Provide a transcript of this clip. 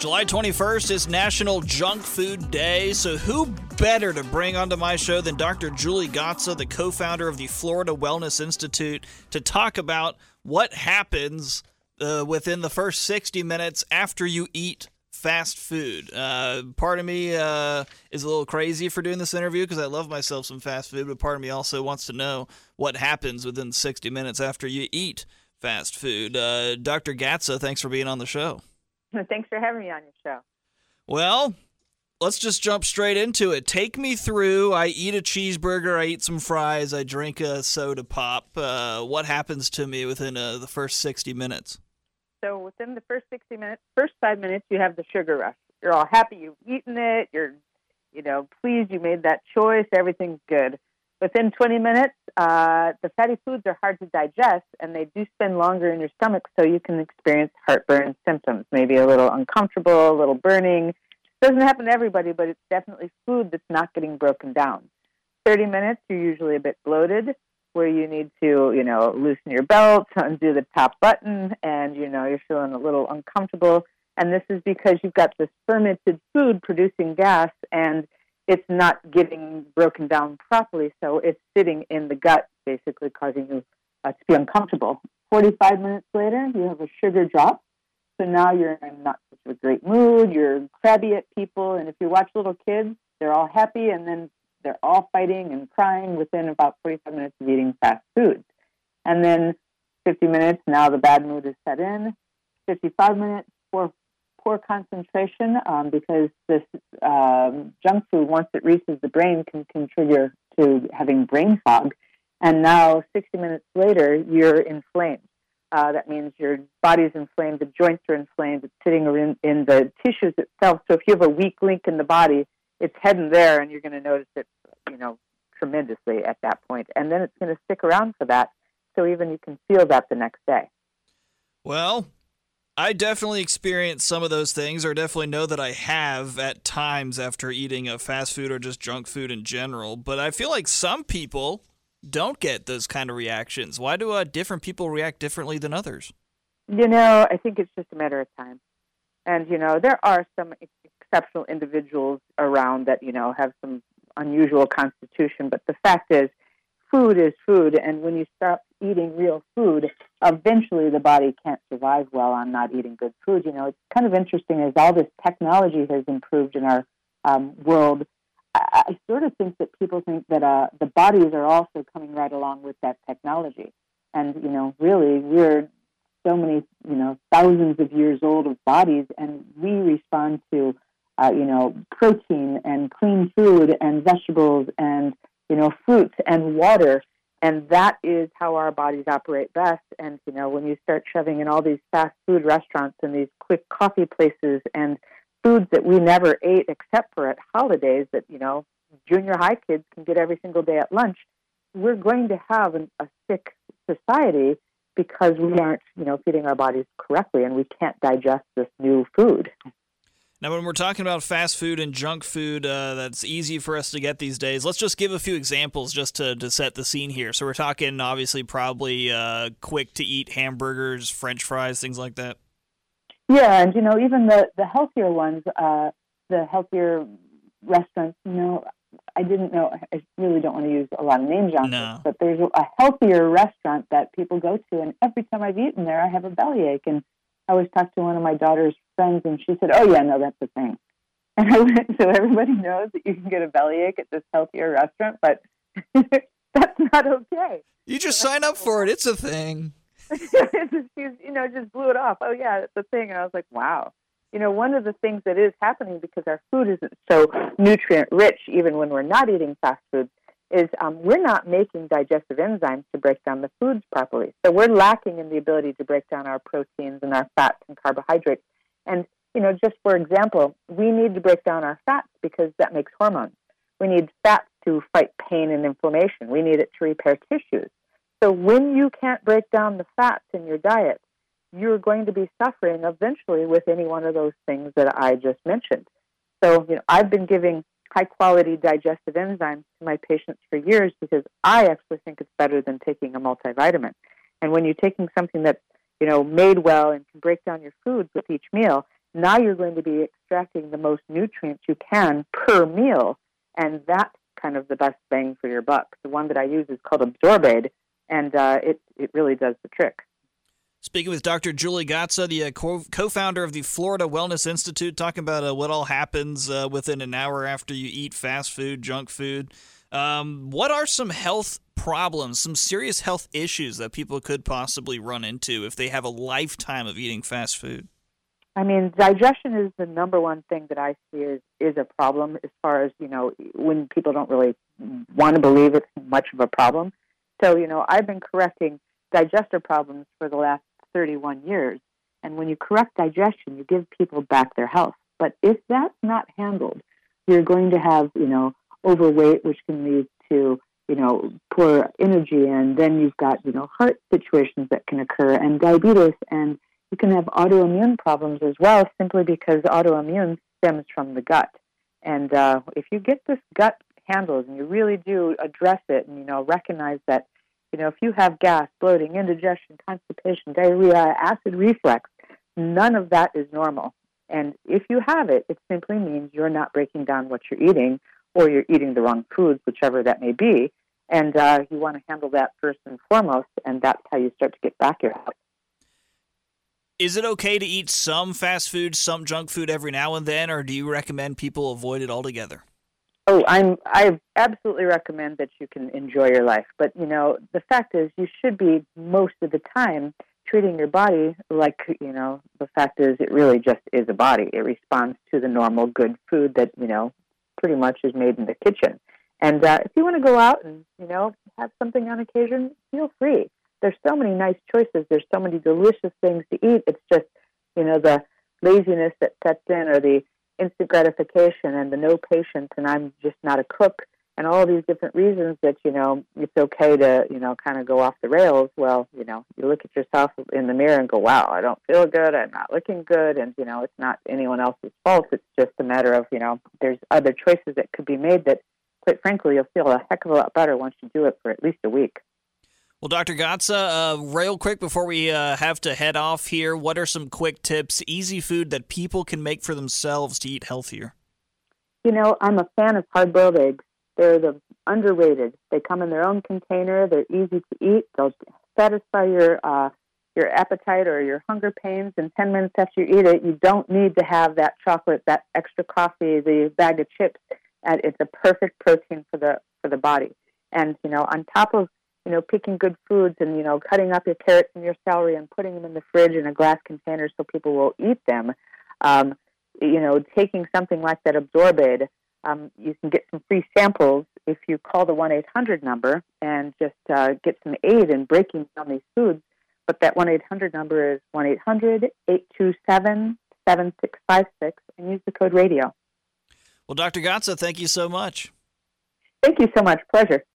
July 21st is National Junk Food Day, so who better to bring onto my show than Dr. Julie Gatza, the co founder of the Florida Wellness Institute, to talk about what happens uh, within the first 60 minutes after you eat fast food. Uh, part of me uh, is a little crazy for doing this interview because I love myself some fast food, but part of me also wants to know what happens within 60 minutes after you eat fast food. Uh, Dr. Gatza, thanks for being on the show. Thanks for having me on your show. Well, let's just jump straight into it. Take me through. I eat a cheeseburger, I eat some fries, I drink a soda pop. Uh, what happens to me within uh, the first 60 minutes? So within the first 60 minutes, first five minutes, you have the sugar rush. You're all happy you've eaten it. You're, you know, pleased you made that choice. Everything's good. Within 20 minutes, uh, the fatty foods are hard to digest and they do spend longer in your stomach, so you can experience heartburn symptoms, maybe a little uncomfortable, a little burning. Doesn't happen to everybody, but it's definitely food that's not getting broken down. 30 minutes, you're usually a bit bloated, where you need to, you know, loosen your belt, undo the top button, and, you know, you're feeling a little uncomfortable. And this is because you've got this fermented food producing gas and it's not getting broken down properly, so it's sitting in the gut, basically causing you uh, to be uncomfortable. 45 minutes later, you have a sugar drop. So now you're in not such a great mood. You're crabby at people. And if you watch little kids, they're all happy and then they're all fighting and crying within about 45 minutes of eating fast food. And then 50 minutes, now the bad mood is set in. 55 minutes, four poor concentration um, because this um, junk food, once it reaches the brain, can contribute to having brain fog. And now, 60 minutes later, you're inflamed. Uh, that means your body's inflamed, the joints are inflamed, it's sitting in, in the tissues itself. So if you have a weak link in the body, it's heading there, and you're going to notice it, you know, tremendously at that point. And then it's going to stick around for that. So even you can feel that the next day. Well, I definitely experience some of those things, or definitely know that I have at times after eating a fast food or just junk food in general. But I feel like some people don't get those kind of reactions. Why do uh, different people react differently than others? You know, I think it's just a matter of time. And, you know, there are some exceptional individuals around that, you know, have some unusual constitution. But the fact is, food is food. And when you stop eating real food, eventually the body can't survive well on not eating good food. You know, it's kind of interesting as all this technology has improved in our um, world. I, I sort of think that people think that uh, the bodies are also coming right along with that technology. And, you know, really, we're so many, you know, thousands of years old of bodies, and we respond to, uh, you know, protein and clean food and vegetables and, you know, fruits and water and that is how our bodies operate best. And you know, when you start shoving in all these fast food restaurants and these quick coffee places and foods that we never ate except for at holidays that you know junior high kids can get every single day at lunch, we're going to have an, a sick society because we aren't you know feeding our bodies correctly and we can't digest this new food. Now, when we're talking about fast food and junk food uh, that's easy for us to get these days, let's just give a few examples just to, to set the scene here. So, we're talking obviously probably uh, quick to eat hamburgers, french fries, things like that. Yeah, and you know, even the, the healthier ones, uh, the healthier restaurants, you know, I didn't know, I really don't want to use a lot of names on no. this, but there's a healthier restaurant that people go to, and every time I've eaten there, I have a bellyache. And I was talking to one of my daughter's friends, and she said, "Oh yeah, no, that's the thing." And I went, so everybody knows that you can get a bellyache at this healthier restaurant, but that's not okay. You just sign up for it; it's a thing. She's, you know, just blew it off. Oh yeah, it's a thing, and I was like, wow. You know, one of the things that is happening because our food isn't so nutrient rich, even when we're not eating fast food, is um, we're not making digestive enzymes to break down the foods properly. So we're lacking in the ability to break down our proteins and our fats and carbohydrates. And, you know, just for example, we need to break down our fats because that makes hormones. We need fats to fight pain and inflammation. We need it to repair tissues. So when you can't break down the fats in your diet, you're going to be suffering eventually with any one of those things that I just mentioned. So, you know, I've been giving high quality digestive enzymes to my patients for years because I actually think it's better than taking a multivitamin. And when you're taking something that's, you know, made well and can break down your foods with each meal, now you're going to be extracting the most nutrients you can per meal. And that's kind of the best bang for your buck. The one that I use is called Absorbaid, and uh, it, it really does the trick. Speaking with Dr. Julie Gatza, the uh, co founder of the Florida Wellness Institute, talking about uh, what all happens uh, within an hour after you eat fast food, junk food. Um, what are some health problems, some serious health issues that people could possibly run into if they have a lifetime of eating fast food? I mean, digestion is the number one thing that I see is is a problem as far as you know when people don't really want to believe it's much of a problem. So you know, I've been correcting digestive problems for the last 31 years. And when you correct digestion, you give people back their health. But if that's not handled, you're going to have, you know, overweight, which can lead to, you know, poor energy. And then you've got, you know, heart situations that can occur and diabetes. And you can have autoimmune problems as well, simply because autoimmune stems from the gut. And uh, if you get this gut handled and you really do address it and, you know, recognize that you know, if you have gas, bloating, indigestion, constipation, diarrhea, acid reflux, none of that is normal. And if you have it, it simply means you're not breaking down what you're eating or you're eating the wrong foods, whichever that may be. And uh, you want to handle that first and foremost, and that's how you start to get back your health. Is it okay to eat some fast food, some junk food every now and then, or do you recommend people avoid it altogether? Oh, I'm I absolutely recommend that you can enjoy your life. But you know, the fact is you should be most of the time treating your body like, you know, the fact is it really just is a body. It responds to the normal good food that, you know, pretty much is made in the kitchen. And uh, if you want to go out and, you know, have something on occasion, feel free. There's so many nice choices. There's so many delicious things to eat. It's just, you know, the laziness that sets in or the instant gratification and the no patience and I'm just not a cook and all these different reasons that you know it's okay to you know kind of go off the rails. Well you know you look at yourself in the mirror and go wow i don't feel good. I'm not looking good. And you know it's not anyone else's fault. It's just a matter of you know there's other choices that could be made that quite frankly you'll feel a heck of a lot better once you do it for at least a week well, Dr. Gatza, uh, real quick before we uh, have to head off here, what are some quick tips, easy food that people can make for themselves to eat healthier? You know, I'm a fan of hard boiled eggs. They're the underrated. They come in their own container. They're easy to eat. They'll satisfy your uh, your appetite or your hunger pains in 10 minutes after you eat it. You don't need to have that chocolate, that extra coffee, the bag of chips. And it's a perfect protein for the for the body. And you know, on top of you know, picking good foods and, you know, cutting up your carrots and your celery and putting them in the fridge in a glass container so people will eat them. Um, you know, taking something like that Absorbaid, um, you can get some free samples if you call the 1 800 number and just uh, get some aid in breaking down these foods. But that 1 800 number is 1 800 827 7656 and use the code radio. Well, Dr. Gatza, thank you so much. Thank you so much. Pleasure.